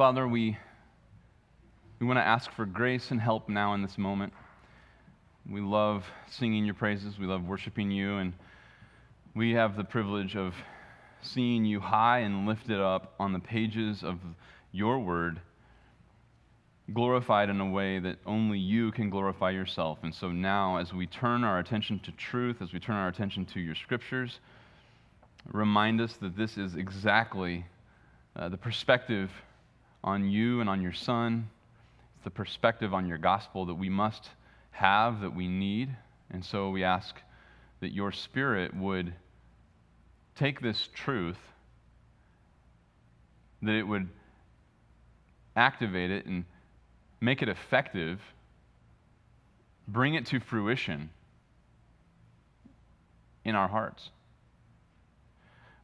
Father, we, we want to ask for grace and help now in this moment. We love singing your praises, we love worshiping you, and we have the privilege of seeing you high and lifted up on the pages of your word, glorified in a way that only you can glorify yourself. And so now, as we turn our attention to truth, as we turn our attention to your scriptures, remind us that this is exactly uh, the perspective on you and on your son. It's the perspective on your gospel that we must have, that we need. And so we ask that your spirit would take this truth, that it would activate it and make it effective, bring it to fruition in our hearts.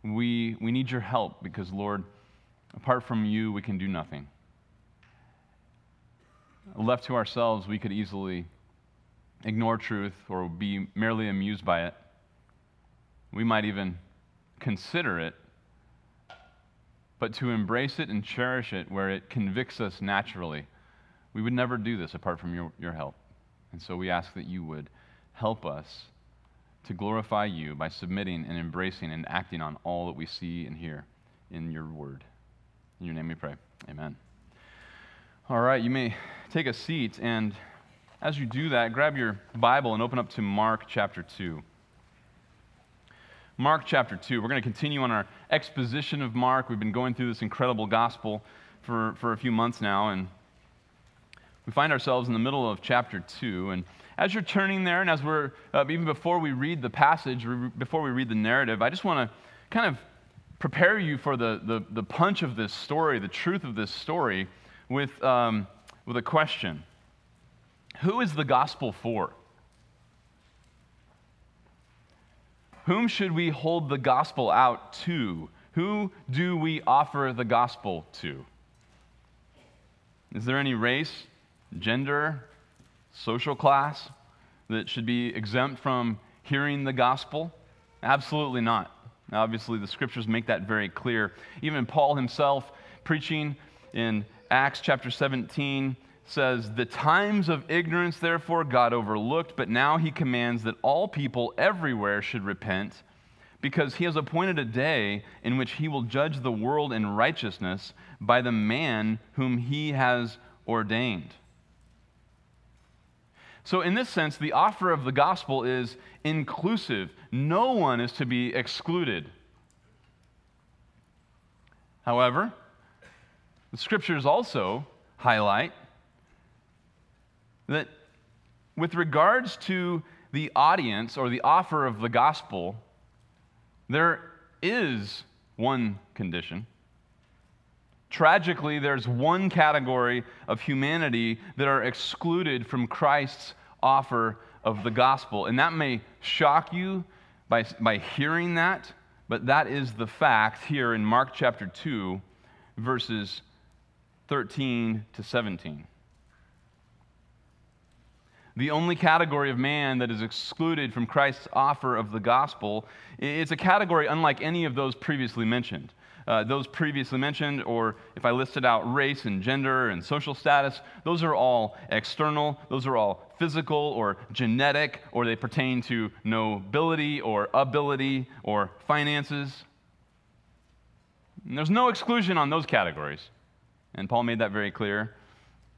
We, we need your help because, Lord, apart from you, we can do nothing. Left to ourselves, we could easily ignore truth or be merely amused by it. We might even consider it, but to embrace it and cherish it where it convicts us naturally. We would never do this apart from your, your help. And so we ask that you would help us to glorify you by submitting and embracing and acting on all that we see and hear in your word. In your name we pray. Amen. All right, you may take a seat, and as you do that, grab your Bible and open up to Mark chapter 2. Mark chapter 2. We're going to continue on our exposition of Mark. We've been going through this incredible gospel for, for a few months now, and we find ourselves in the middle of chapter 2. And as you're turning there, and as we're, uh, even before we read the passage, before we read the narrative, I just want to kind of prepare you for the, the, the, punch of this story, the truth of this story, with, um, with a question Who is the gospel for? Whom should we hold the gospel out to? Who do we offer the gospel to? Is there any race, gender, social class that should be exempt from hearing the gospel? Absolutely not. Obviously, the scriptures make that very clear. Even Paul himself, preaching in Acts chapter 17, says, The times of ignorance, therefore, God overlooked, but now he commands that all people everywhere should repent, because he has appointed a day in which he will judge the world in righteousness by the man whom he has ordained. So, in this sense, the offer of the gospel is inclusive. No one is to be excluded. However, the scriptures also highlight that with regards to the audience or the offer of the gospel, there is one condition. Tragically, there's one category of humanity that are excluded from Christ's offer of the gospel. And that may shock you by, by hearing that, but that is the fact here in Mark chapter 2, verses 13 to 17. The only category of man that is excluded from Christ's offer of the gospel is a category unlike any of those previously mentioned uh, those previously mentioned, or if I listed out race and gender and social status, those are all external, those are all physical or genetic, or they pertain to nobility or ability or finances. And there's no exclusion on those categories. And Paul made that very clear.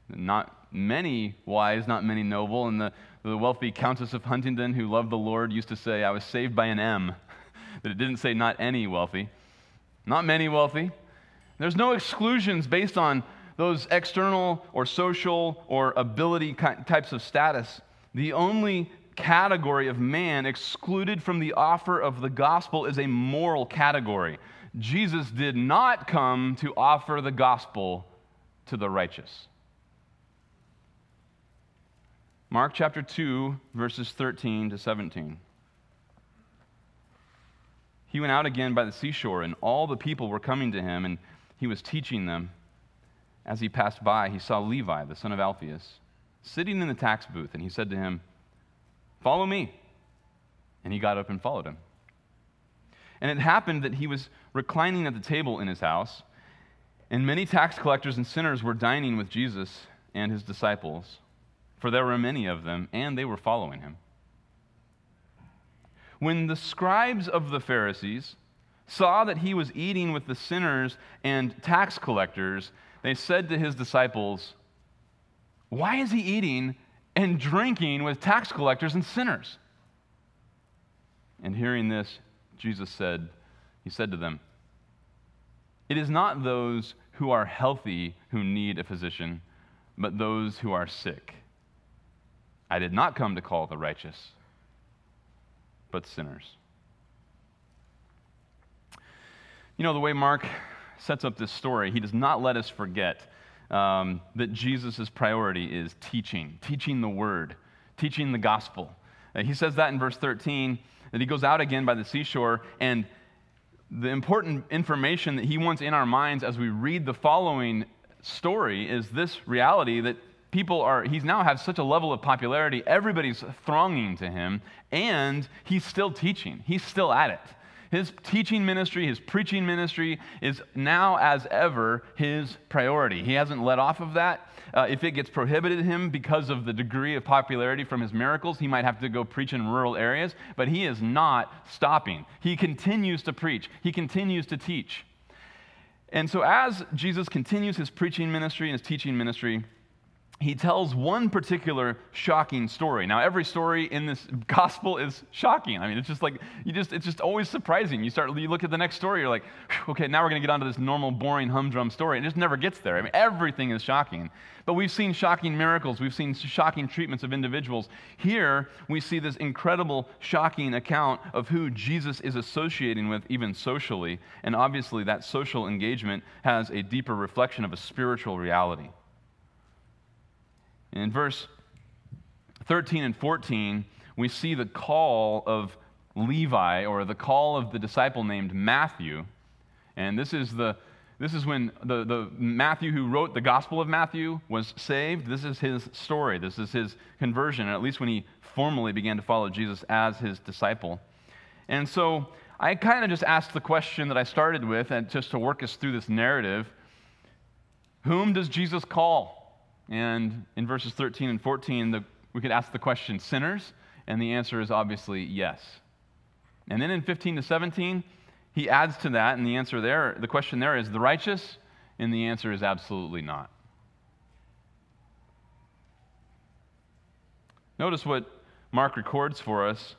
Not many wise, not many noble. And the, the wealthy Countess of Huntingdon, who loved the Lord, used to say, I was saved by an M. that it didn't say not any wealthy not many wealthy. There's no exclusions based on those external or social or ability types of status. The only category of man excluded from the offer of the gospel is a moral category. Jesus did not come to offer the gospel to the righteous. Mark chapter 2, verses 13 to 17. He went out again by the seashore, and all the people were coming to him, and he was teaching them. As he passed by, he saw Levi, the son of Alphaeus, sitting in the tax booth, and he said to him, Follow me. And he got up and followed him. And it happened that he was reclining at the table in his house, And many tax collectors and sinners were dining with Jesus and his disciples, for there were many of them, and they were following him. When the scribes of the Pharisees saw that he was eating with the sinners and tax collectors, they said to his disciples, Why is he eating and drinking with tax collectors and sinners? And hearing this, Jesus said, He said to them, It is not those who are healthy who need a physician, but those who are sick. I did not come to call the righteous, but sinners. You know, the way Mark sets up this story, he does not let us forget um, that Jesus' priority is teaching, teaching the word, teaching the gospel. Uh, he says that in verse 13, that he goes out again by the seashore, and the important information that he wants in our minds as we read the following story is this reality that people are, he's now has such a level of popularity, everybody's thronging to him, and he's still teaching, he's still at it. His teaching ministry, his preaching ministry is now as ever his priority. He hasn't let off of that. Uh, if it gets prohibited him because of the degree of popularity from his miracles, he might have to go preach in rural areas, but he is not stopping. He continues to preach, he continues to teach. And so, as Jesus continues his preaching ministry and his teaching ministry, he tells one particular shocking story. Now, every story in this gospel is shocking. I mean, it's just like, you just, it's just always surprising. You start, you look at the next story, you're like, okay, now we're going to get onto this normal, boring, humdrum story. It just never gets there. I mean, everything is shocking. But we've seen shocking miracles, we've seen shocking treatments of individuals. Here, we see this incredible, shocking account of who Jesus is associating with, even socially. And obviously, that social engagement has a deeper reflection of a spiritual reality. In verse 13 and 14, we see the call of Levi, or the call of the disciple named Matthew. And this is, the, this is when the, the Matthew who wrote the Gospel of Matthew was saved. This is his story. This is his conversion, at least when he formally began to follow Jesus as his disciple. And so I kind of just asked the question that I started with, and just to work us through this narrative Whom does Jesus call? And in verses 13 and 14, the, we could ask the question, sinners? And the answer is obviously yes. And then in 15 to 17, he adds to that, and the answer there, the question there is the righteous? And the answer is absolutely not. Notice what Mark records for us.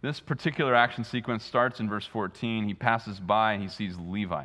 This particular action sequence starts in verse 14. He passes by and he sees Levi.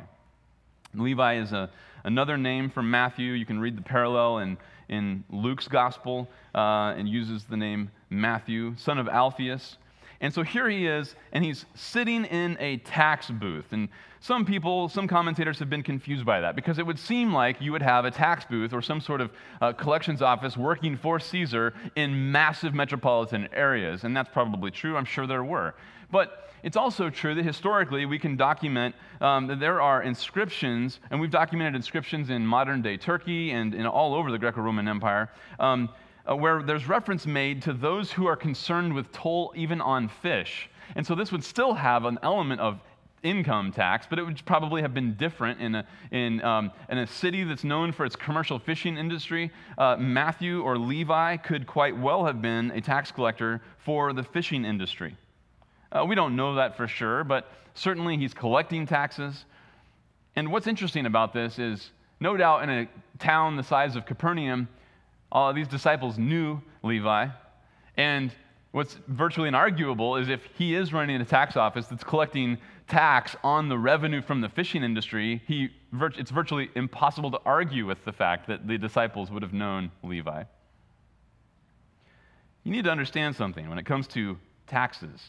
Levi is a, another name from Matthew. You can read the parallel in, in Luke's gospel uh, and uses the name Matthew, son of Alphaeus. And so here he is, and he's sitting in a tax booth. And some people, some commentators have been confused by that because it would seem like you would have a tax booth or some sort of uh, collections office working for Caesar in massive metropolitan areas. And that's probably true. I'm sure there were. But it's also true that historically we can document um, that there are inscriptions, and we've documented inscriptions in modern day Turkey and in all over the Greco Roman Empire. Um, uh, where there's reference made to those who are concerned with toll even on fish. And so this would still have an element of income tax, but it would probably have been different in a, in, um, in a city that's known for its commercial fishing industry. Uh, Matthew or Levi could quite well have been a tax collector for the fishing industry. Uh, we don't know that for sure, but certainly he's collecting taxes. And what's interesting about this is, no doubt in a town the size of Capernaum, all of these disciples knew Levi. And what's virtually inarguable is if he is running a tax office that's collecting tax on the revenue from the fishing industry, he, it's virtually impossible to argue with the fact that the disciples would have known Levi. You need to understand something when it comes to taxes.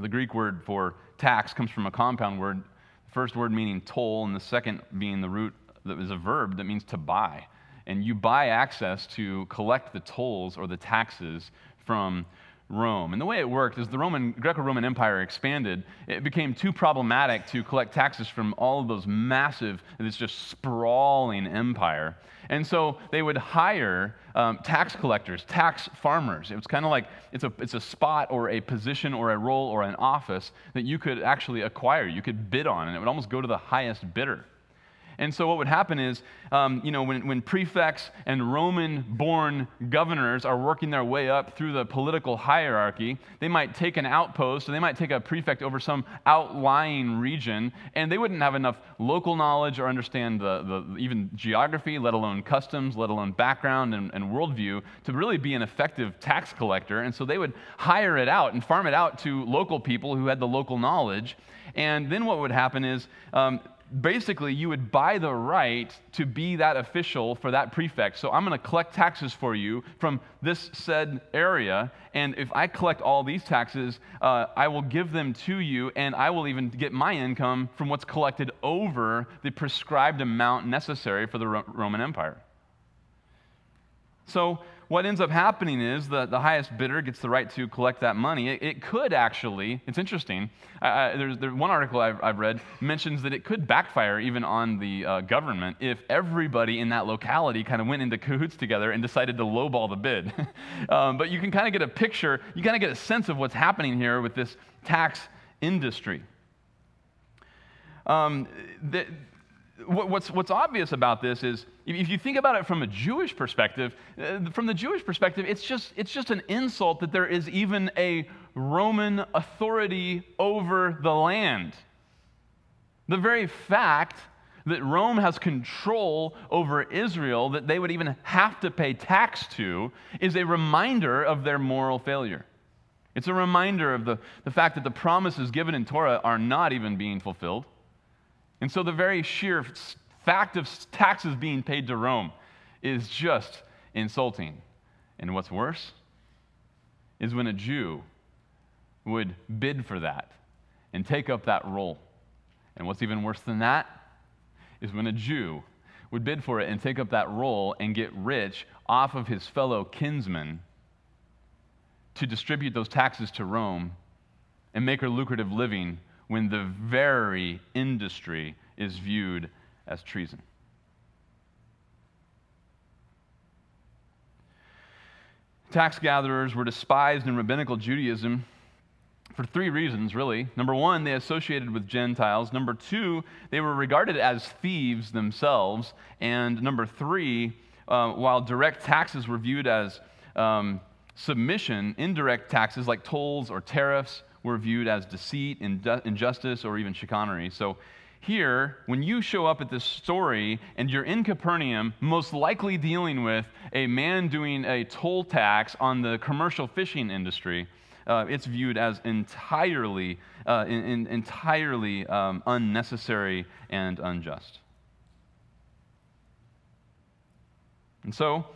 The Greek word for tax comes from a compound word, the first word meaning toll, and the second being the root that is a verb that means to buy. And you buy access to collect the tolls or the taxes from Rome. And the way it worked is the Roman Greco-Roman Empire expanded. It became too problematic to collect taxes from all of those massive, this just sprawling empire. And so they would hire um, tax collectors, tax farmers. It was kind of like it's a, it's a spot or a position or a role or an office that you could actually acquire, you could bid on, and it would almost go to the highest bidder. And so what would happen is, um, you know, when, when prefects and Roman born governors are working their way up through the political hierarchy, they might take an outpost or they might take a prefect over some outlying region, and they wouldn't have enough local knowledge or understand the, the even geography, let alone customs, let alone background and, and worldview, to really be an effective tax collector. And so they would hire it out and farm it out to local people who had the local knowledge. And then what would happen is, um, basically you would buy the right to be that official for that prefect. So I'm going to collect taxes for you from this said area. And if I collect all these taxes, uh, I will give them to you, and I will even get my income from what's collected over the prescribed amount necessary for the Ro- Roman Empire. So what ends up happening is the, the highest bidder gets the right to collect that money. It, it could actually, it's interesting. There's, there's one article I've, I've, read mentions that it could backfire even on the uh, government if everybody in that locality kind of went into cahoots together and decided to lowball the bid. um, but you can kind of get a picture, you kind of get a sense of what's happening here with this tax industry. Um, the, what's, what's obvious about this is if you think about it from a Jewish perspective, uh, from the Jewish perspective, it's just, it's just an insult that there is even a Roman authority over the land. The very fact that Rome has control over Israel, that they would even have to pay tax to, is a reminder of their moral failure. It's a reminder of the, the fact that the promises given in Torah are not even being fulfilled. And so the very sheer fact of taxes being paid to Rome is just insulting. And what's worse is when a Jew would bid for that and take up that role. And what's even worse than that is when a Jew would bid for it and take up that role and get rich off of his fellow kinsmen to distribute those taxes to Rome and make a lucrative living when the very industry is viewed as treason. Tax gatherers were despised in rabbinical Judaism for three reasons, really. Number one, they associated with Gentiles. Number two, they were regarded as thieves themselves. And number three, uh, while direct taxes were viewed as um, submission, indirect taxes like tolls or tariffs were viewed as deceit, injustice, or even chicanery. So here, when you show up at this story and you're in Capernaum, most likely dealing with a man doing a toll tax on the commercial fishing industry, uh, it's viewed as entirely, uh, in, in, entirely um, unnecessary and unjust. And so,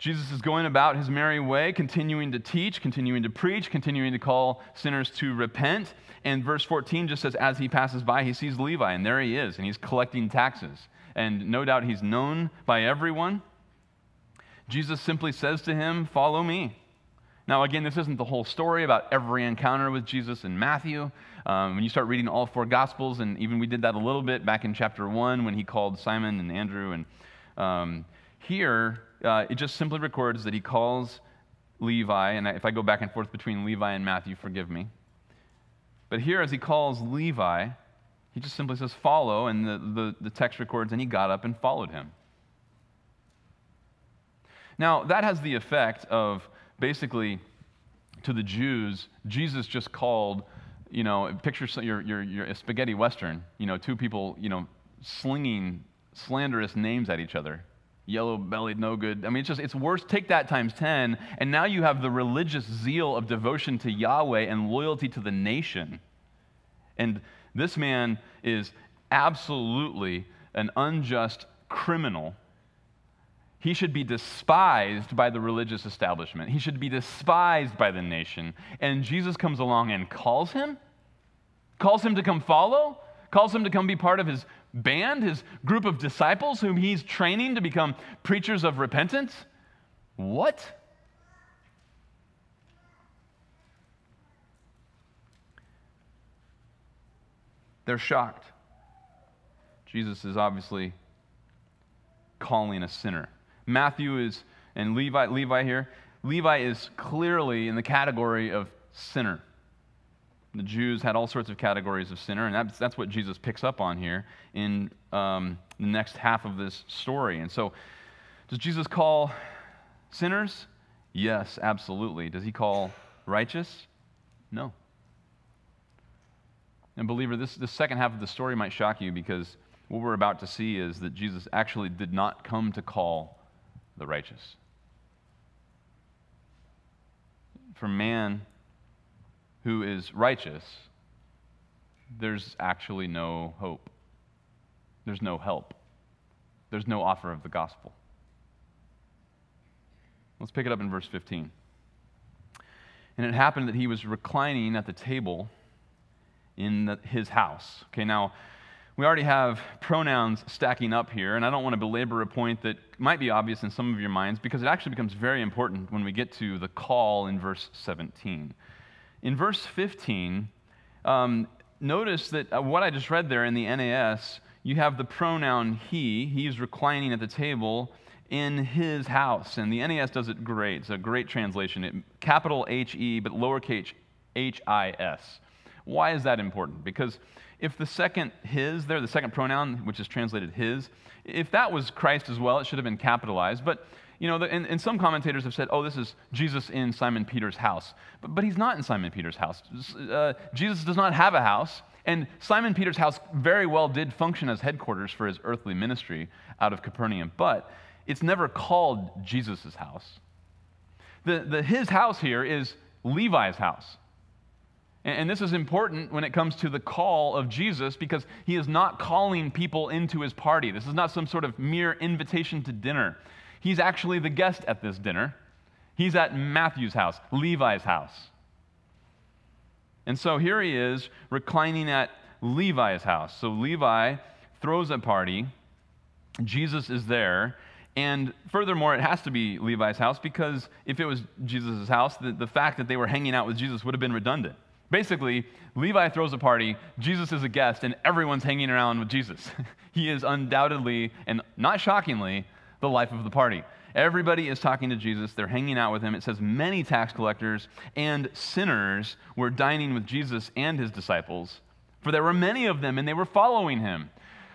Jesus is going about his merry way, continuing to teach, continuing to preach, continuing to call sinners to repent. And verse 14 just says, as he passes by, he sees Levi, and there he is, and he's collecting taxes. And no doubt he's known by everyone. Jesus simply says to him, Follow me. Now, again, this isn't the whole story about every encounter with Jesus in Matthew. Um, when you start reading all four Gospels, and even we did that a little bit back in chapter 1 when he called Simon and Andrew. And um, here, uh, it just simply records that he calls Levi, and if I go back and forth between Levi and Matthew, forgive me. But here, as he calls Levi, he just simply says, follow, and the, the, the text records, and he got up and followed him. Now, that has the effect of basically, to the Jews, Jesus just called, you know, picture your, your, your spaghetti western, you know, two people, you know, slinging slanderous names at each other yellow bellied, no good. I mean, it's just, it's worse. Take that times 10, and now you have the religious zeal of devotion to Yahweh and loyalty to the nation. And this man is absolutely an unjust criminal. He should be despised by the religious establishment. He should be despised by the nation. And Jesus comes along and calls him, calls him to come follow, calls him to come be part of his band, his group of disciples whom he's training to become preachers of repentance? What? They're shocked. Jesus is obviously calling a sinner. Matthew is, and Levi, Levi here, Levi is clearly in the category of sinner. The Jews had all sorts of categories of sinner, and that's, that's what Jesus picks up on here in um, the next half of this story. And so, does Jesus call sinners? Yes, absolutely. Does he call righteous? No. And, believer, this, this second half of the story might shock you because what we're about to see is that Jesus actually did not come to call the righteous. For man who is righteous, there's actually no hope. There's no help. There's no offer of the gospel. Let's pick it up in verse 15. And it happened that he was reclining at the table in the, his house. Okay, now we already have pronouns stacking up here, and I don't want to belabor a point that might be obvious in some of your minds because it actually becomes very important when we get to the call in verse 17. In verse 15, um, notice that uh, what I just read there in the NAS, you have the pronoun he. He's reclining at the table in his house. And the NAS does it great. It's a great translation. It, capital H E, but lowercase h i s. Why is that important? Because if the second his there, the second pronoun, which is translated his, if that was Christ as well, it should have been capitalized. But you know, and, and, some commentators have said, oh, this is Jesus in Simon Peter's house. But, but he's not in Simon Peter's house. Uh, Jesus does not have a house. And Simon Peter's house very well did function as headquarters for his earthly ministry out of Capernaum. But it's never called Jesus' house. The, the, his house here is Levi's house. And, and this is important when it comes to the call of Jesus because he is not calling people into his party. This is not some sort of mere invitation to dinner. He's actually the guest at this dinner. He's at Matthew's house, Levi's house. And so here he is reclining at Levi's house. So Levi throws a party. Jesus is there. And furthermore, it has to be Levi's house because if it was Jesus' house, the, the fact that they were hanging out with Jesus would have been redundant. Basically, Levi throws a party, Jesus is a guest, and everyone's hanging around with Jesus. he is undoubtedly, and not shockingly, the life of the party. Everybody is talking to Jesus. They're hanging out with him. It says many tax collectors and sinners were dining with Jesus and his disciples, for there were many of them and they were following him.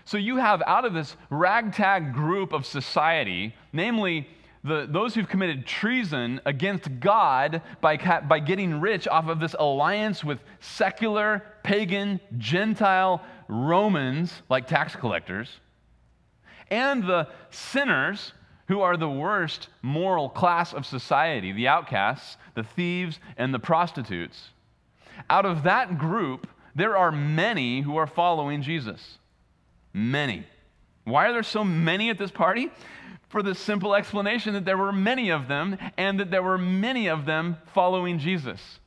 So you have out of this ragtag group of society, namely the, those who've committed treason against God by, by getting rich off of this alliance with secular, pagan, Gentile Romans like tax collectors and the sinners who are the worst moral class of society the outcasts, the thieves, and the prostitutes. Out of that group, there are many who are following Jesus. Many. Why are there so many at this party? For the simple explanation that there were many of them and that there were many of them following Jesus.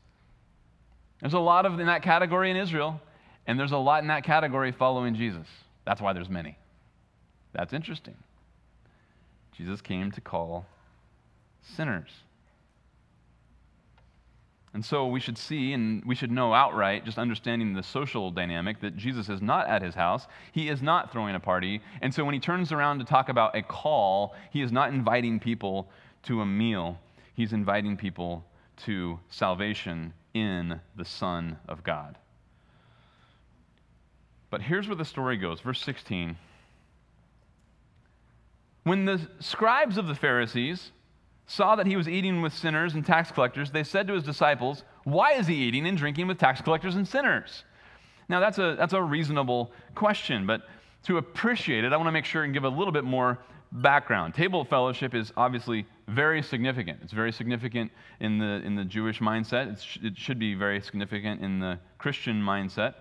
There's a lot of in that category in Israel, and there's a lot in that category following Jesus. That's why there's many. That's interesting. Jesus came to call sinners. And so we should see and we should know outright, just understanding the social dynamic, that Jesus is not at his house. He is not throwing a party. And so when he turns around to talk about a call, he is not inviting people to a meal, he's inviting people to salvation in the Son of God. But here's where the story goes. Verse 16. When the scribes of the Pharisees saw that he was eating with sinners and tax collectors, they said to his disciples, Why is he eating and drinking with tax collectors and sinners? Now, that's a, that's a reasonable question, but to appreciate it, I want to make sure and give a little bit more background. Table fellowship is obviously very significant. It's very significant in the, in the Jewish mindset, it's, it should be very significant in the Christian mindset.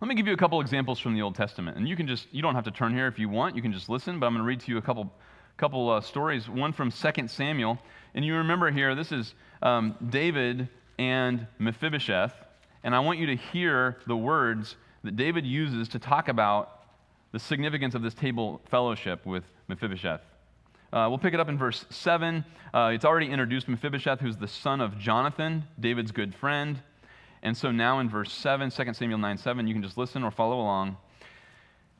Let me give you a couple examples from the Old Testament. And you can just, you don't have to turn here if you want. You can just listen, but I'm going to read to you a couple, couple uh, stories. One from 2 Samuel. And you remember here, this is um, David and Mephibosheth. And I want you to hear the words that David uses to talk about the significance of this table fellowship with Mephibosheth. Uh, we'll pick it up in verse 7. Uh, it's already introduced Mephibosheth, who's the son of Jonathan, David's good friend. And so now in verse 7, 2 Samuel 9 7, you can just listen or follow along.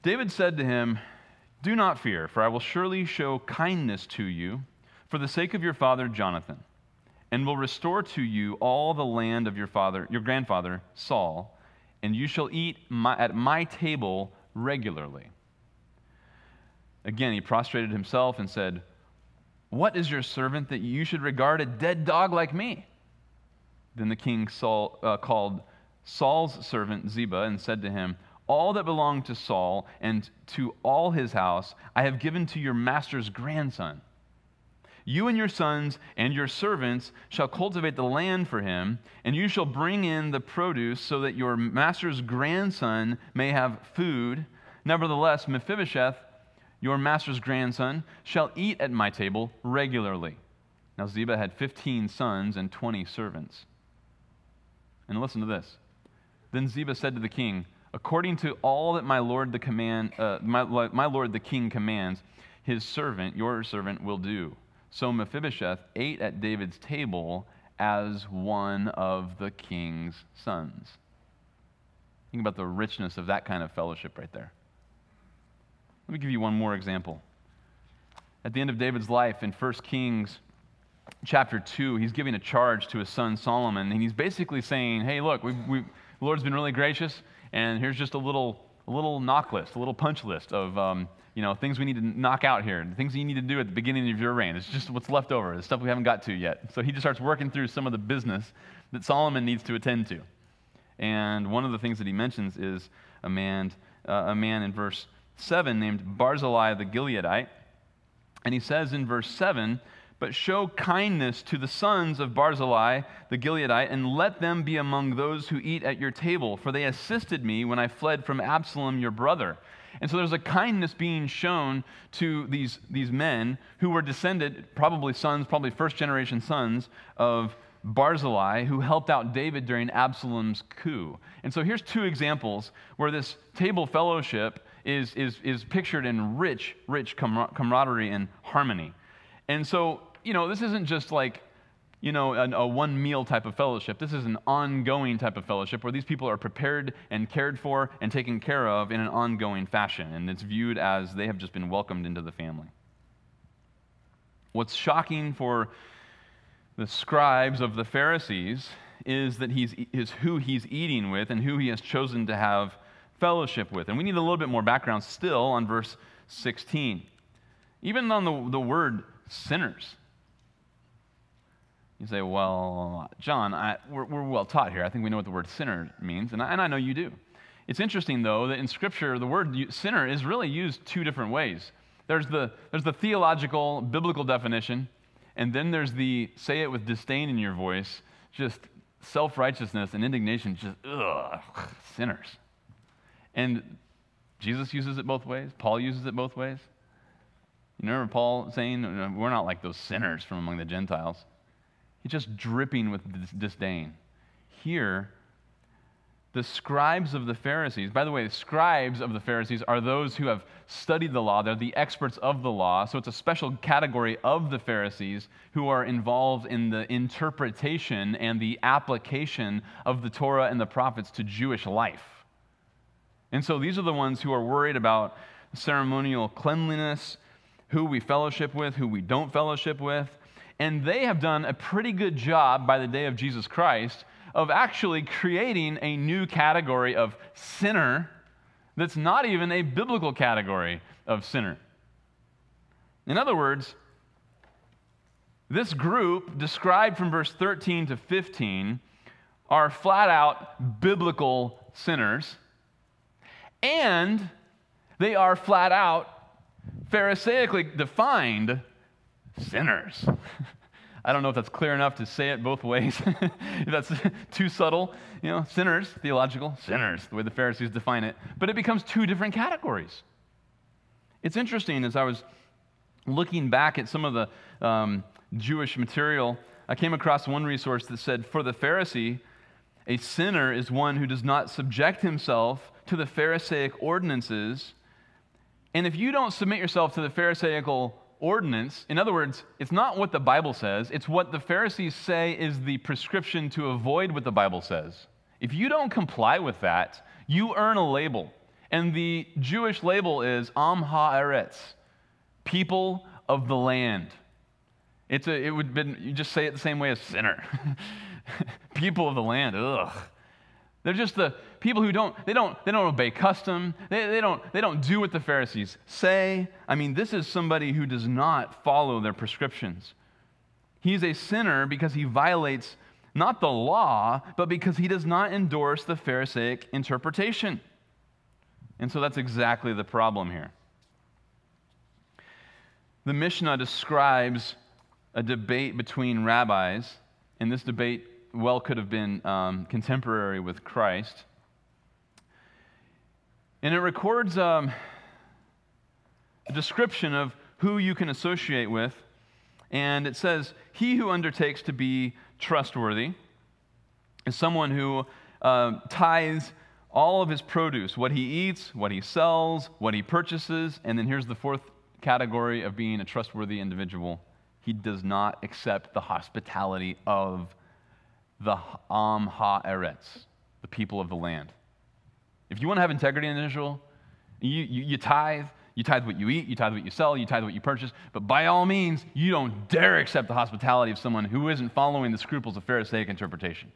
David said to him, Do not fear, for I will surely show kindness to you for the sake of your father Jonathan. and will restore to you all the land of your father, your grandfather Saul, and you shall eat my, at my table regularly. Again, he prostrated himself and said, What is your servant that you should regard a dead dog like me? Then the king Saul, uh, called Saul's servant Ziba and said to him, All that belonged to Saul and to all his house I have given to your master's grandson. You and your sons and your servants shall cultivate the land for him, and you shall bring in the produce so that your master's grandson may have food. Nevertheless, Mephibosheth, your master's grandson, shall eat at my table regularly. Now, Ziba had 15 sons and 20 servants. And listen to this. Then Ziba said to the king, According to all that my lord the command, uh, my, my lord the king commands, his servant, your servant, will do. So Mephibosheth ate at David's table as one of the king's sons. Think about the richness of that kind of fellowship right there. Let me give you one more example. At the end of David's life in 1 Kings chapter 2, he's giving a charge to his son Solomon, and he's basically saying, Hey, look, we the Lord's been really gracious, and here's just a little, a little knock list, a little punch list of um, you know, things we need to knock out here, things you need to do at the beginning of your reign. It's just what's left over, the stuff we haven't got to yet. So he just starts working through some of the business that Solomon needs to attend to. And one of the things that he mentions is a man, uh, a man in verse 7 named Barzillai the Gileadite. And he says in verse 7 but show kindness to the sons of Barzillai the Gileadite, and let them be among those who eat at your table, for they assisted me when I fled from Absalom your brother. And so there's a kindness being shown to these, these men who were descended, probably sons, probably first generation sons of Barzillai, who helped out David during Absalom's coup. And so here's two examples where this table fellowship is, is, is pictured in rich, rich camaraderie and harmony. And so, you know, this isn't just like you know, a, a, one meal type of fellowship. This is an ongoing type of fellowship where these people are prepared and cared for and taken care of in an ongoing fashion. And it's viewed as they have just been welcomed into the family. What's shocking for the scribes of the Pharisees is that he's is who he's eating with and who he has chosen to have fellowship with. And we need a little bit more background still on verse 16. Even on the, the word sinners. You say, well, John, I, we're, we're, well taught here. I think we know what the word sinner means, and I, and I know you do. It's interesting, though, that in Scripture, the word sinner is really used two different ways. There's the, there's the theological, biblical definition, and then there's the say it with disdain in your voice, just self righteousness and indignation, just, ugh, sinners. And Jesus uses it both ways, Paul uses it both ways. You remember Paul saying, We're not like those sinners from among the Gentiles. He's just dripping with disdain. Here, the scribes of the Pharisees, by the way, the scribes of the Pharisees are those who have studied the law. They're the experts of the law. So it's a special category of the Pharisees who are involved in the interpretation and the application of the Torah and the prophets to Jewish life. And so these are the ones who are worried about ceremonial cleanliness, who we fellowship with, who we don't fellowship with. And they have done a pretty good job by the day of Jesus Christ of actually creating a new category of sinner that's not even a biblical category of sinner. In other words, this group, described from verse 13 to 15, are flat out biblical sinners, and they are flat out Pharisaically defined sinners. I don't know if that's clear enough to say it both ways. if that's too subtle, you know, sinners, theological, sinners, the way the Pharisees define it. But it becomes two different categories. It's interesting as I was looking back at some of the um, Jewish material, I came across one resource that said, For the Pharisee, a sinner is one who does not subject himself to the Pharisaic ordinances. And if you don't submit yourself to the Pharisaical ordinance. In other words, it's not what the Bible says, it's what the Pharisees say is the prescription to avoid what the Bible says. If you don't comply with that, you earn a label. And the Jewish label is Am Haaretz, people of the land. It's a, it would been, you just say it the same way as sinner. people of the land, ugh. They're just the people who don't, they don't, they don't obey custom. They, they, don't, they don't do what the Pharisees say. I mean, this is somebody who does not follow their prescriptions. He's a sinner because he violates not the law, but because he does not endorse the Pharisaic interpretation. And so that's exactly the problem here. The Mishnah describes a debate between rabbis, and this debate well could have been um, contemporary with Christ. And it records um, a description of who you can associate with. And it says, He who undertakes to be trustworthy is someone who uh, tithes all of his produce, what he eats, what he sells, what he purchases. And then here's the fourth category of being a trustworthy individual he does not accept the hospitality of the Am Ha'eretz, the people of the land. If you want to have integrity in Israel, you, you, you tithe, you tithe what you eat, you tithe what you sell, you tithe what you purchase, but by all means, you don't dare accept the hospitality of someone who isn't following the scruples of Pharisaic interpretation.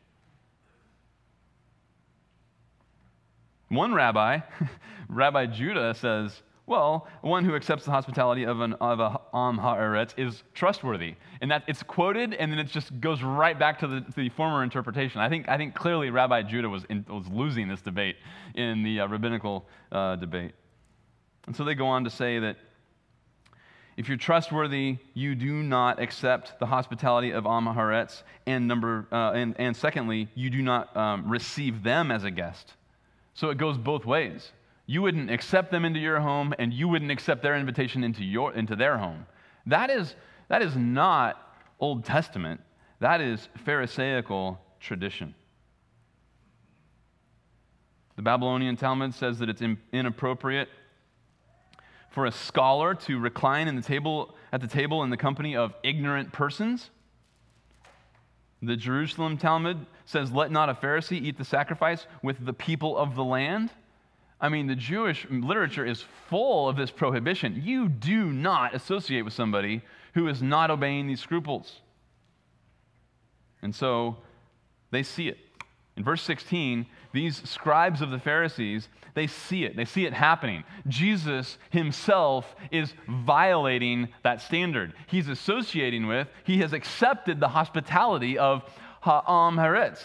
One rabbi, Rabbi Judah, says, well, one who accepts the hospitality of an of a Am Ha'eretz is trustworthy. And that it's quoted and then it just goes right back to the, to the former interpretation. I think, I think clearly Rabbi Judah was, in, was losing this debate in the uh, rabbinical uh, debate. And so they go on to say that if you're trustworthy, you do not accept the hospitality of Am Ha'eretz. And, number, uh, and, and secondly, you do not um, receive them as a guest. So it goes both ways you wouldn't accept them into your home and you wouldn't accept their invitation into, your, into their home. That is, that is not Old Testament, that is Pharisaical tradition. The Babylonian Talmud says that it's inappropriate for a scholar to recline in the table, at the table in the company of ignorant persons. The Jerusalem Talmud says, Let not a Pharisee eat the sacrifice with the people of the land. I mean, the Jewish literature is full of this prohibition. You do not associate with somebody who is not obeying these scruples. And so they see it. In verse 16, these scribes of the Pharisees, they see it. They see it happening. Jesus himself is violating that standard. He's associating with, he has accepted the hospitality of Ha'am Haaretz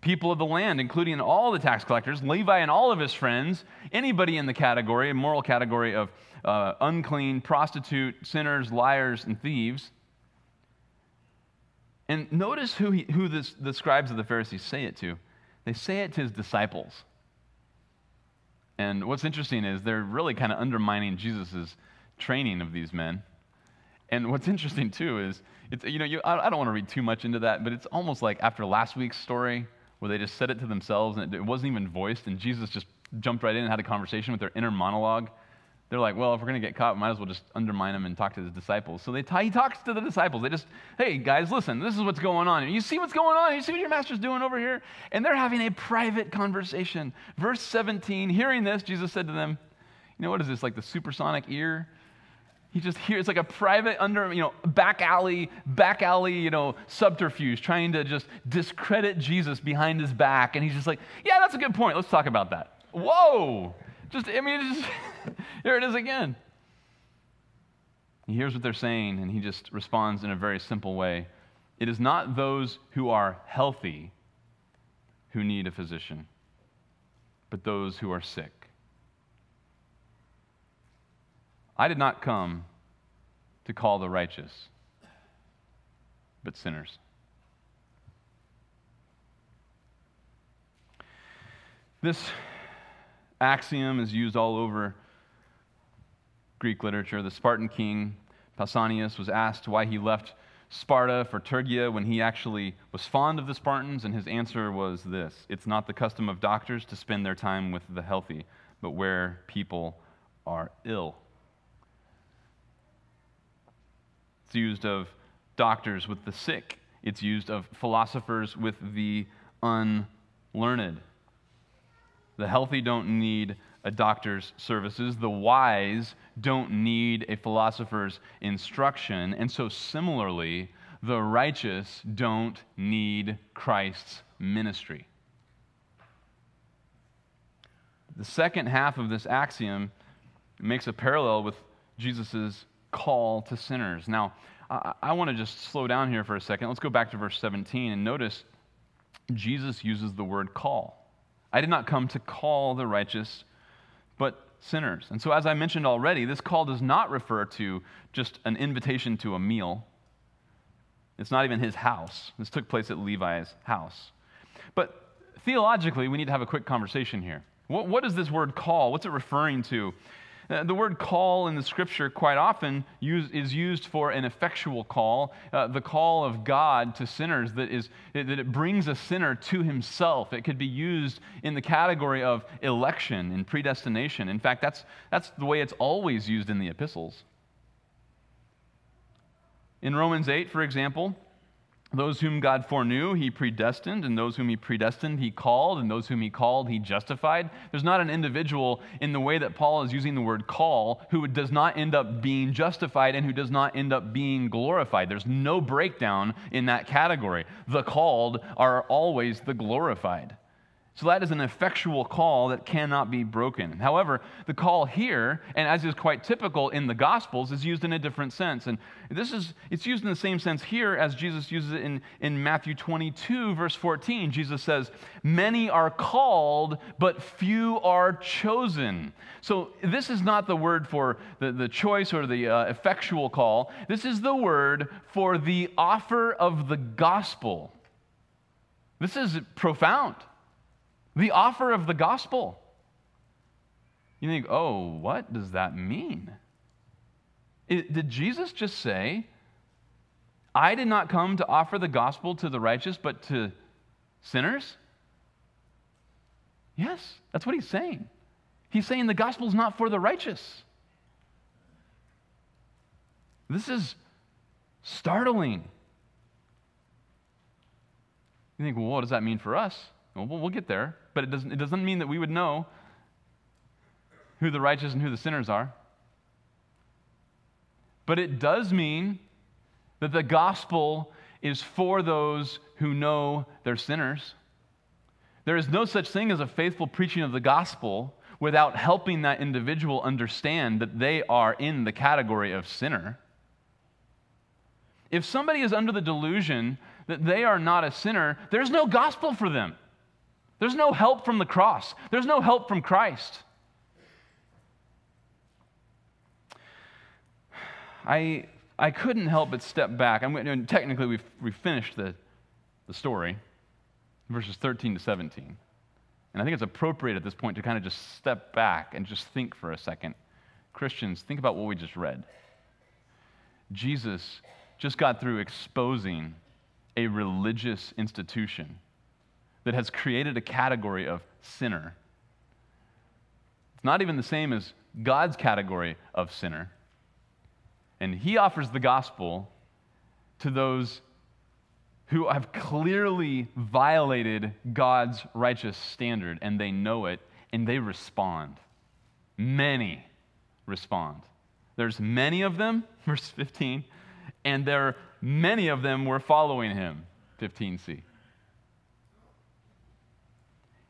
the people of the land, including all the tax collectors, Levi and all of his friends, anybody in the category, a moral category of uh, unclean, prostitute, sinners, liars, and thieves. And notice who, he, who this, the scribes of the Pharisees say it to. They say it to his disciples. And what's interesting is they're really kind of undermining Jesus' training of these men. And what's interesting too is, it's, you know, you, I, I don't want to read too much into that, but it's almost like after last week's story, where they just said it to themselves and it wasn't even voiced, and Jesus just jumped right in and had a conversation with their inner monologue. They're like, well, if we're going to get caught, we might as well just undermine him and talk to his disciples. So they t- he talks to the disciples. They just, hey, guys, listen, this is what's going on. You see what's going on? You see what your master's doing over here? And they're having a private conversation. Verse 17, hearing this, Jesus said to them, you know, what is this, like the supersonic ear? He just hears like a private under, you know, back alley, back alley, you know, subterfuge, trying to just discredit Jesus behind his back. And he's just like, yeah, that's a good point. Let's talk about that. Whoa. Just, I mean, just, here it is again. He hears what they're saying and he just responds in a very simple way. It is not those who are healthy who need a physician, but those who are sick. I did not come to call the righteous, but sinners. This axiom is used all over Greek literature. The Spartan king Pausanias was asked why he left Sparta for Phrygia when he actually was fond of the Spartans, and his answer was this It's not the custom of doctors to spend their time with the healthy, but where people are ill. It's used of doctors with the sick. It's used of philosophers with the unlearned. The healthy don't need a doctor's services. The wise don't need a philosopher's instruction. And so, similarly, the righteous don't need Christ's ministry. The second half of this axiom makes a parallel with Jesus' call to sinners. Now, I, I want to just slow down here for a second. Let's go back to verse 17 and notice Jesus uses the word call. I did not come to call the righteous, but sinners. And so, as I mentioned already, this call does not refer to just an invitation to a meal. It's not even his house. This took place at Levi's house. But theologically, we need to have a quick conversation here. What, what is this word call? What's it referring to? Uh, the word call in the scripture quite often use, is used for an effectual call, uh, the call of God to sinners that, is, that it brings a sinner to himself. It could be used in the category of election and predestination. In fact, that's, that's the way it's always used in the epistles. In Romans 8, for example, those whom God foreknew, he predestined, and those whom he predestined, he called, and those whom he called, he justified. There's not an individual in the way that Paul is using the word call who does not end up being justified and who does not end up being glorified. There's no breakdown in that category. The called are always the glorified. So that is an effectual call that cannot be broken. However, the call here, and as is quite typical in the Gospels, is used in a different sense. And this is it's used in the same sense here as Jesus uses it in, in Matthew 22, verse 14. Jesus says, Many are called, but few are chosen. So this is not the word for the, the choice or the uh, effectual call. This is the word for the offer of the gospel. This is profound the offer of the gospel. You think, oh, what does that mean? It, did Jesus just say, I did not come to offer the gospel to the righteous, but to sinners? Yes, that's what he's saying. He's saying the gospel is not for the righteous. This is startling. You think, well, what does that mean for us? Well, we'll get there but it doesn't, it doesn't mean that we would know who the righteous and who the sinners are. But it does mean that the gospel is for those who know they're sinners. There is no such thing as a faithful preaching of the gospel without helping that individual understand that they are in the category of sinner. If somebody is under the delusion that they are not a sinner, there's no gospel for them. There's no help from the cross, there's no help from Christ. I, I couldn't help but step back. I'm, technically, we've, we've finished the, the story, verses 13 to 17. And I think it's appropriate at this point to kind of just step back and just think for a second. Christians, think about what we just read. Jesus just got through exposing a religious institution that has created a category of sinner. It's not even the same as God's category of sinner. And he offers the gospel to those who have clearly violated God's righteous standard and they know it and they respond. Many respond. There's many of them, verse 15, and there many of them were following him, 15c.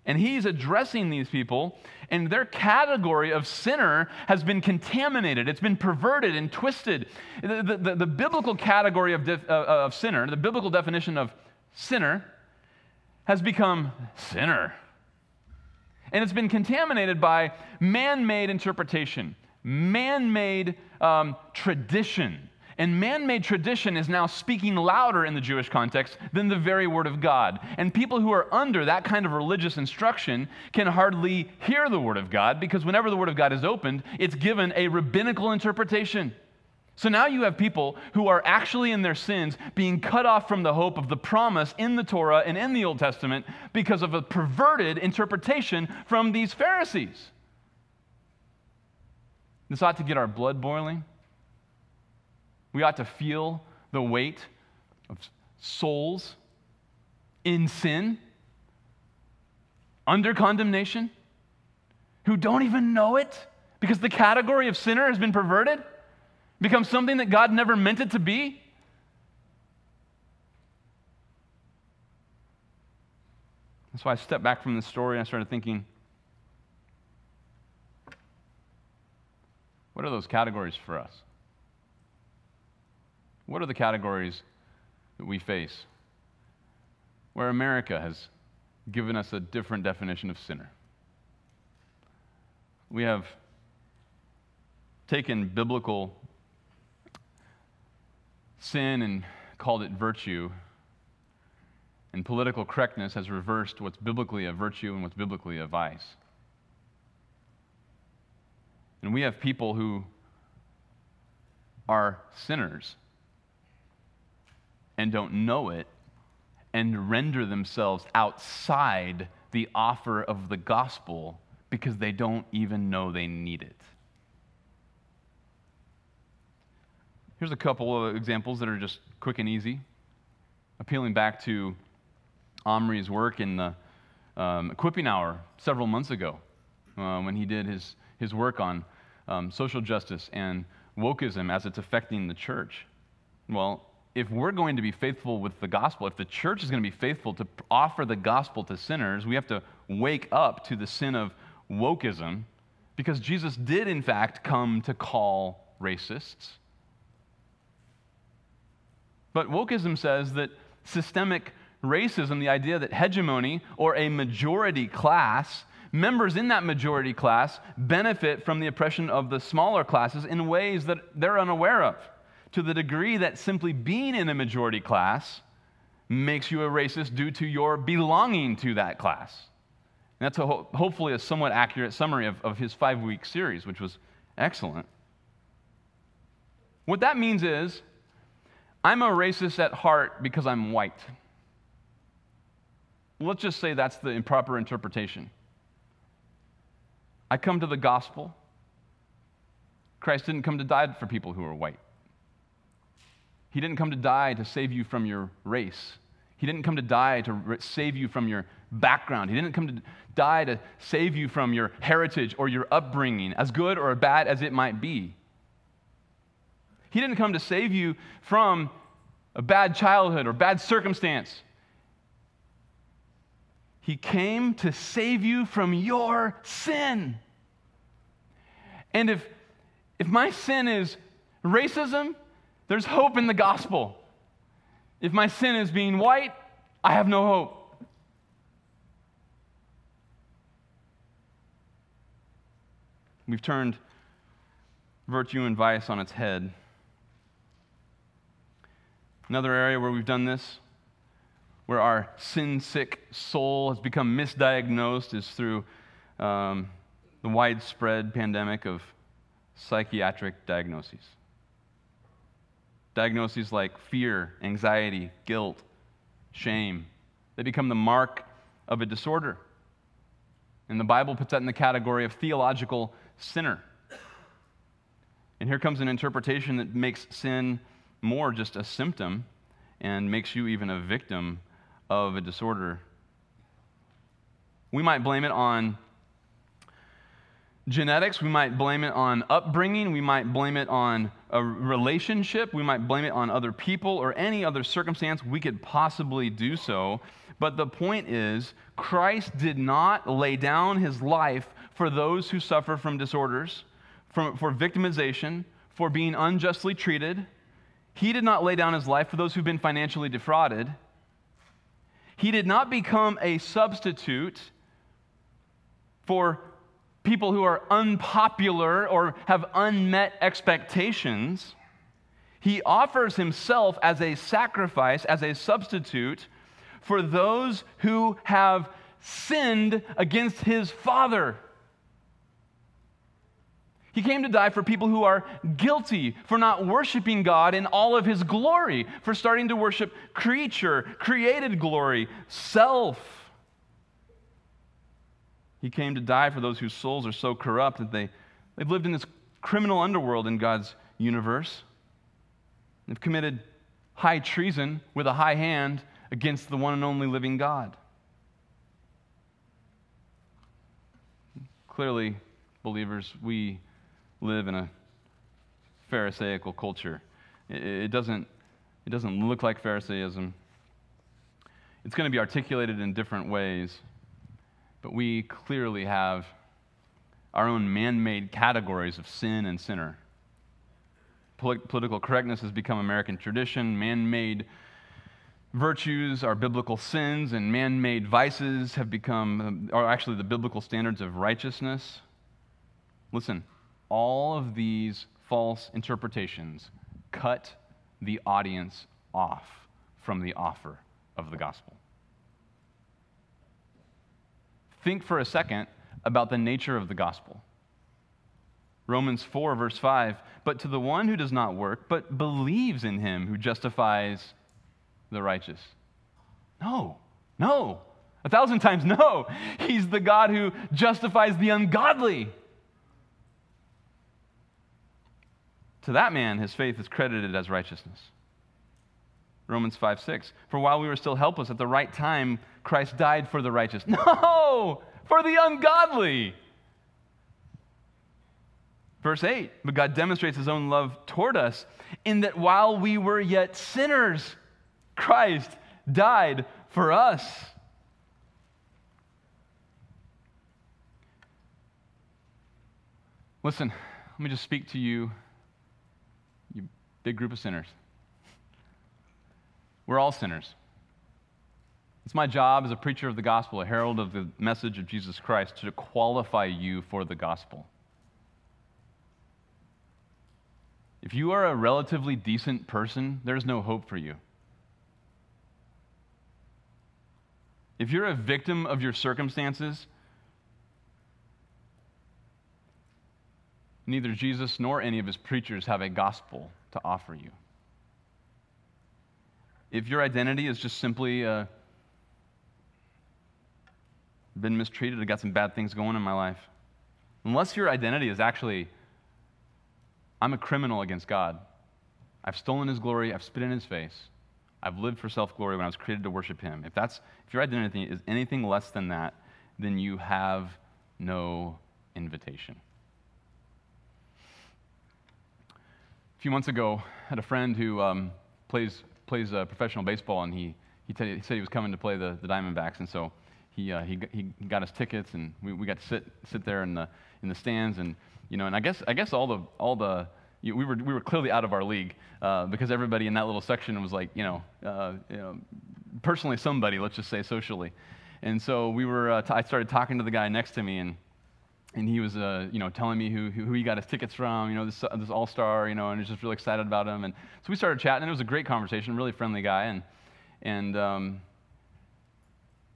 And he's addressing these people, and their category of sinner has been contaminated. It's been perverted and twisted. The, the, the, the biblical category of, def, uh, of sinner, the biblical definition of sinner, has become sinner. And it's been contaminated by man made interpretation, man made um, tradition. And man made tradition is now speaking louder in the Jewish context than the very word of God. And people who are under that kind of religious instruction can hardly hear the word of God because whenever the word of God is opened, it's given a rabbinical interpretation. So now you have people who are actually in their sins being cut off from the hope of the promise in the Torah and in the Old Testament because of a perverted interpretation from these Pharisees. This ought to get our blood boiling. We ought to feel the weight of souls in sin, under condemnation, who don't even know it, Because the category of sinner has been perverted, become something that God never meant it to be. That's why I stepped back from the story and I started thinking, what are those categories for us? What are the categories that we face where America has given us a different definition of sinner? We have taken biblical sin and called it virtue, and political correctness has reversed what's biblically a virtue and what's biblically a vice. And we have people who are sinners and don't know it and render themselves outside the offer of the gospel because they don't even know they need it. Here's a couple of examples that are just quick and easy. Appealing back to Omri's work in the um, Equipping Hour several months ago uh, when he did his, his work on um, social justice and wokeism as it's affecting the church. Well, if we're going to be faithful with the gospel, if the church is going to be faithful to offer the gospel to sinners, we have to wake up to the sin of wokeism because Jesus did, in fact, come to call racists. But wokeism says that systemic racism, the idea that hegemony or a majority class, members in that majority class benefit from the oppression of the smaller classes in ways that they're unaware of, to the degree that simply being in a majority class makes you a racist due to your belonging to that class. And that's a ho- hopefully a somewhat accurate summary of, of his five week series, which was excellent. What that means is I'm a racist at heart because I'm white. Let's just say that's the improper interpretation. I come to the gospel. Christ didn't come to die for people who are white. He didn't come to die to save you from your race. He didn't come to die to save you from your background. He didn't come to die to save you from your heritage or your upbringing, as good or bad as it might be. He didn't come to save you from a bad childhood or bad circumstance. He came to save you from your sin. And if, if my sin is racism, there's hope in the gospel. If my sin is being white, I have no hope. We've turned virtue and vice on its head. Another area where we've done this, where our sin sick soul has become misdiagnosed, is through um, the widespread pandemic of psychiatric diagnoses. Diagnoses like fear, anxiety, guilt, shame, they become the mark of a disorder. And the Bible puts that in the category of theological sinner. And here comes an interpretation that makes sin more just a symptom and makes you even a victim of a disorder. We might blame it on genetics, we might blame it on upbringing, we might blame it on a relationship, we might blame it on other people or any other circumstance we could possibly do so. But the point is, Christ did not lay down his life for those who suffer from disorders, for victimization, for being unjustly treated he did not lay down his life for those who've been financially defrauded. He did not become a substitute for people who are unpopular or have unmet expectations. He offers himself as a sacrifice, as a substitute for those who have sinned against his Father. He came to die for people who are guilty for not worshiping God in all of his glory, for starting to worship creature, created glory, self. He came to die for those whose souls are so corrupt that they, they've lived in this criminal underworld in God's universe. They've committed high treason with a high hand against the one and only living God. Clearly, believers, we live in a Pharisaical culture. It, doesn't, it doesn't look like Pharisaism. It's going to be articulated in different ways, but we clearly have our own man made categories of sin and sinner. political correctness has become American tradition. Man made virtues are biblical sins, and man made vices have become, are actually the biblical standards of righteousness. Listen, all of these false interpretations cut the audience off from the offer of the gospel. Think for a second about the nature of the gospel. Romans 4, verse 5 But to the one who does not work, but believes in him who justifies the righteous. No, no. A thousand times no. He's the God who justifies the ungodly. To that man, his faith is credited as righteousness. Romans 5 6. For while we were still helpless, at the right time, Christ died for the righteous. No, for the ungodly. Verse 8. But God demonstrates his own love toward us in that while we were yet sinners, Christ died for us. Listen, let me just speak to you, you big group of sinners. We're all sinners. It's my job as a preacher of the gospel, a herald of the message of Jesus Christ, to qualify you for the gospel. If you are a relatively decent person, there's no hope for you. If you're a victim of your circumstances, neither Jesus nor any of his preachers have a gospel to offer you. If your identity is just simply uh, been mistreated, I got some bad things going in my life, unless your identity is actually, I'm a criminal against God, I've stolen his glory, I've spit in his face, I've lived for self glory when I was created to worship Him. If, that's, if your identity is anything less than that, then you have no invitation. A few months ago, I had a friend who um, plays, plays uh, professional baseball, and he, he, t- he, said he was coming to play the, the Diamondbacks. And so he, uh, he, he got us tickets, and we, we got to sit, sit there in the, in the stands. And, you know, and I guess, I guess all, the, all the we were, we were clearly out of our league uh, because everybody in that little section was like, you know, uh, you know, personally somebody, let's just say socially. And so we were, uh, t- I started talking to the guy next to me, and, and he was, uh, you know, telling me who, who he got his tickets from, you know, this, this all-star, you know, and he was just really excited about him. And so we started chatting, and it was a great conversation, really friendly guy. And, and um,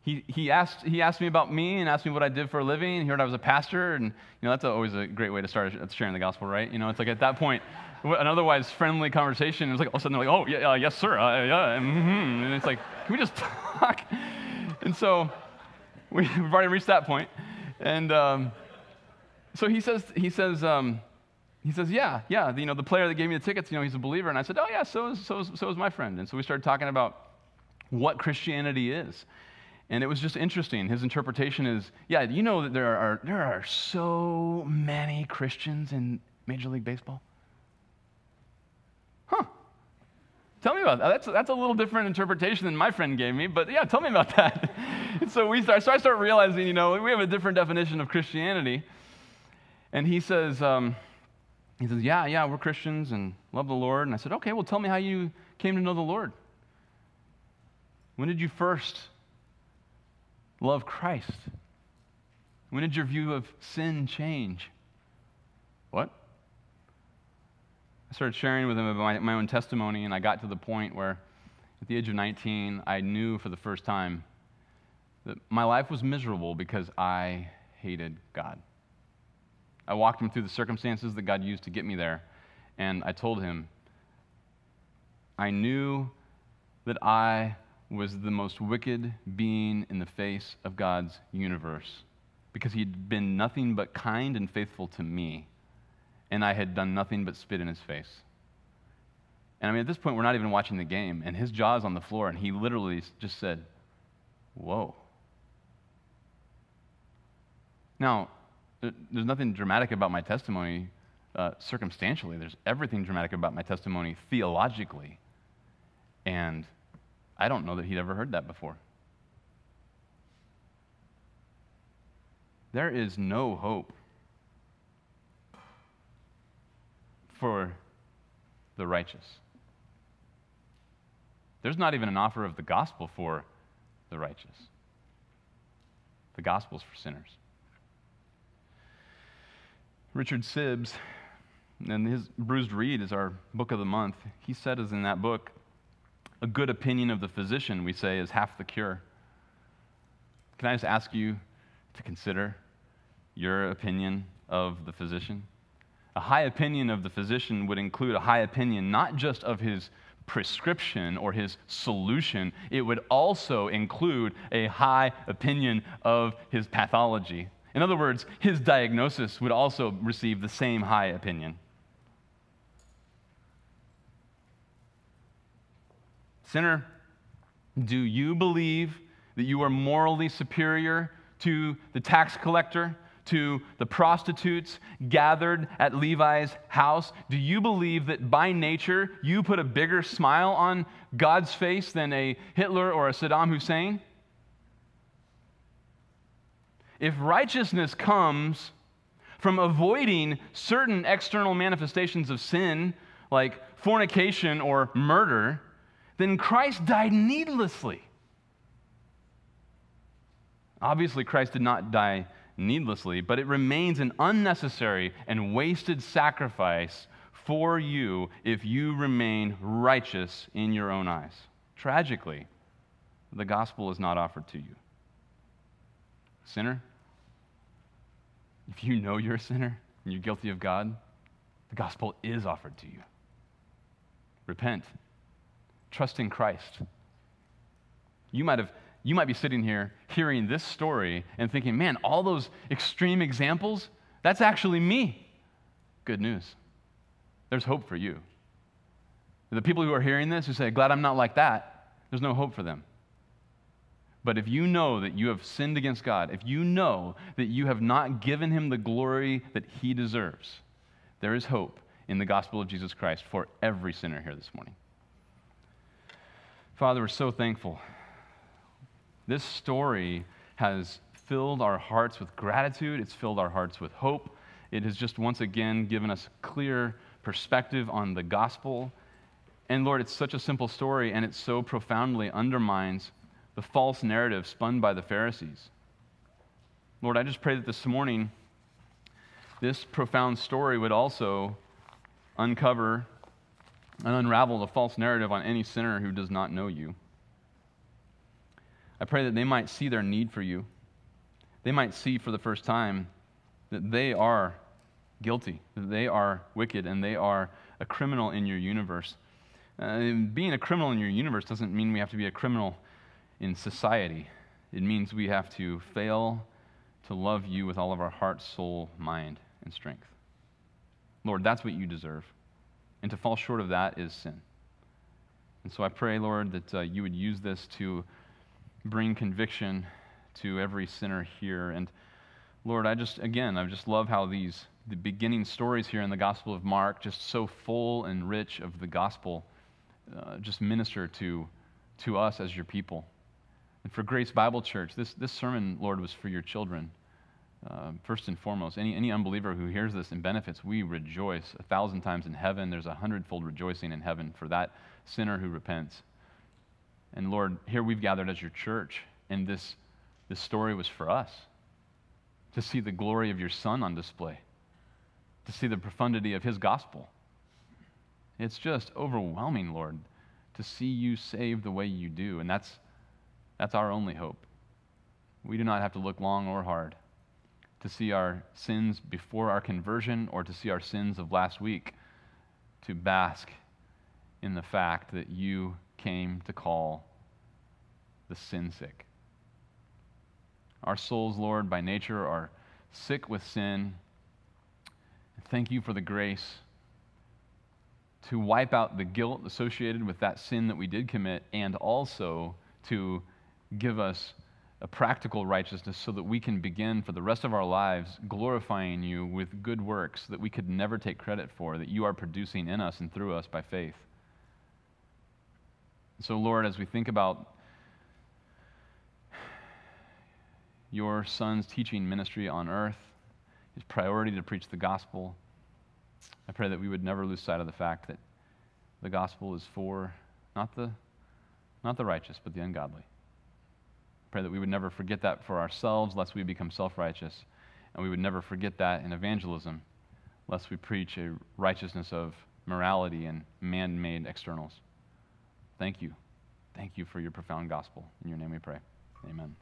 he, he, asked, he asked me about me and asked me what I did for a living. And he heard I was a pastor, and you know that's always a great way to start sharing the gospel, right? You know, it's like at that point, an otherwise friendly conversation, it was like all of a sudden they're like, oh yeah, uh, yes sir, uh, yeah, mm-hmm. and it's like, can we just talk? And so we, have already reached that point, and um, so he says, he says, um, he says, yeah, yeah, you know, the player that gave me the tickets, you know, he's a believer, and I said, oh yeah, so is, so is, so is my friend, and so we started talking about what Christianity is. And it was just interesting. His interpretation is yeah, you know that there are, there are so many Christians in Major League Baseball? Huh. Tell me about that. That's, that's a little different interpretation than my friend gave me, but yeah, tell me about that. so, we start, so I start realizing, you know, we have a different definition of Christianity. And he says, um, he says, yeah, yeah, we're Christians and love the Lord. And I said, okay, well, tell me how you came to know the Lord. When did you first love Christ? When did your view of sin change? What? I started sharing with him about my, my, own testimony, and I got to the point where, at the age of 19, I knew for the first time that my life was miserable because I hated God. I walked him through the circumstances that God used to get me there, and I told him, I knew that I was the most wicked being in the face of God's universe because he'd been nothing but kind and faithful to me, and I had done nothing but spit in his face. And I mean, at this point, we're not even watching the game, and his jaw's on the floor, and he literally just said, Whoa. Now, there's nothing dramatic about my testimony. uh, circumstantially. There's everything dramatic about my testimony theologically. And I don't know that he'd ever heard that before. There is no hope for the righteous. There's not even an offer of the gospel for the righteous. The gospel's for sinners. Richard Sibbes, and his Bruised Reed is our book of the month. He said, as in that book, a good opinion of the physician, we say, is half the cure. Can I just ask you to consider your opinion of the physician? A high opinion of the physician would include a high opinion not just of his prescription or his solution, it would also include a high opinion of his pathology. In other words, his diagnosis would also receive the same high opinion. Sinner, do you believe that you are morally superior to the tax collector, to the prostitutes gathered at Levi's house? Do you believe that by nature you put a bigger smile on God's face than a Hitler or a Saddam Hussein? If righteousness comes from avoiding certain external manifestations of sin, like fornication or murder, then Christ died needlessly. Obviously, Christ did not die needlessly, but it remains an unnecessary and wasted sacrifice for you if you remain righteous in your own eyes. Tragically, the gospel is not offered to you. Sinner, if you know you're a sinner and you're guilty of God, the gospel is offered to you. Repent. Trust in Christ. You might have you might be sitting here hearing this story and thinking, man, all those extreme examples, that's actually me. Good news. There's hope for you. The people who are hearing this who say, glad I'm not like that, there's no hope for them. But if you know that you have sinned against God, if you know that you have not given him the glory that he deserves, there is hope in the gospel of Jesus Christ for every sinner here this morning. Father, we're so thankful this story has filled our hearts with gratitude, it's filled our hearts with hope. It has just once again given us clear perspective on the gospel. And Lord, it's such a simple story, and it so profoundly undermines the false narrative spun by the Pharisees. Lord, I just pray that this morning, this profound story would also uncover and unravel the false narrative on any sinner who does not know you. I pray that they might see their need for you. They might see for the first time that they are guilty, that they are wicked, and they are a criminal in your universe. Uh, being a criminal in your universe doesn't mean we have to be a criminal in society. It means we have to fail to love you with all of our heart, soul, mind, and strength. Lord, that's what you deserve. And to fall short of that is sin. And so I pray, Lord, that uh, you would use this to bring conviction to every sinner here. And Lord, I just, again, I just love how these, the beginning stories here in the Gospel of Mark, just so full and rich of the gospel, uh, just minister to, to us as your people. And for Grace Bible Church, this, this sermon, Lord, was for your children. Uh, first and foremost, any, any unbeliever who hears this and benefits, we rejoice a thousand times in heaven. There's a hundredfold rejoicing in heaven for that sinner who repents. And Lord, here we've gathered as your church, and this, this story was for us to see the glory of your Son on display, to see the profundity of his gospel. It's just overwhelming, Lord, to see you save the way you do, and that's, that's our only hope. We do not have to look long or hard to see our sins before our conversion or to see our sins of last week, to bask in the fact that you came to call the sin sick. Our souls, Lord, by nature are sick with sin. Thank you for the grace to wipe out the guilt associated with that sin that we did commit and also to give us a practical righteousness so that we can begin for the rest of our lives glorifying you with good works that we could never take credit for, that you are producing in us and through us by faith. So, Lord, as we think about your son's teaching ministry on earth, his priority to preach the gospel, I pray that we would never lose sight of the fact that the gospel is for not the, not the righteous, but the ungodly. Pray that we would never forget that for ourselves, lest we become self righteous. And we would never forget that in evangelism, lest we preach a righteousness of morality and man made externals. Thank you. Thank you for your profound gospel. In your name we pray. Amen.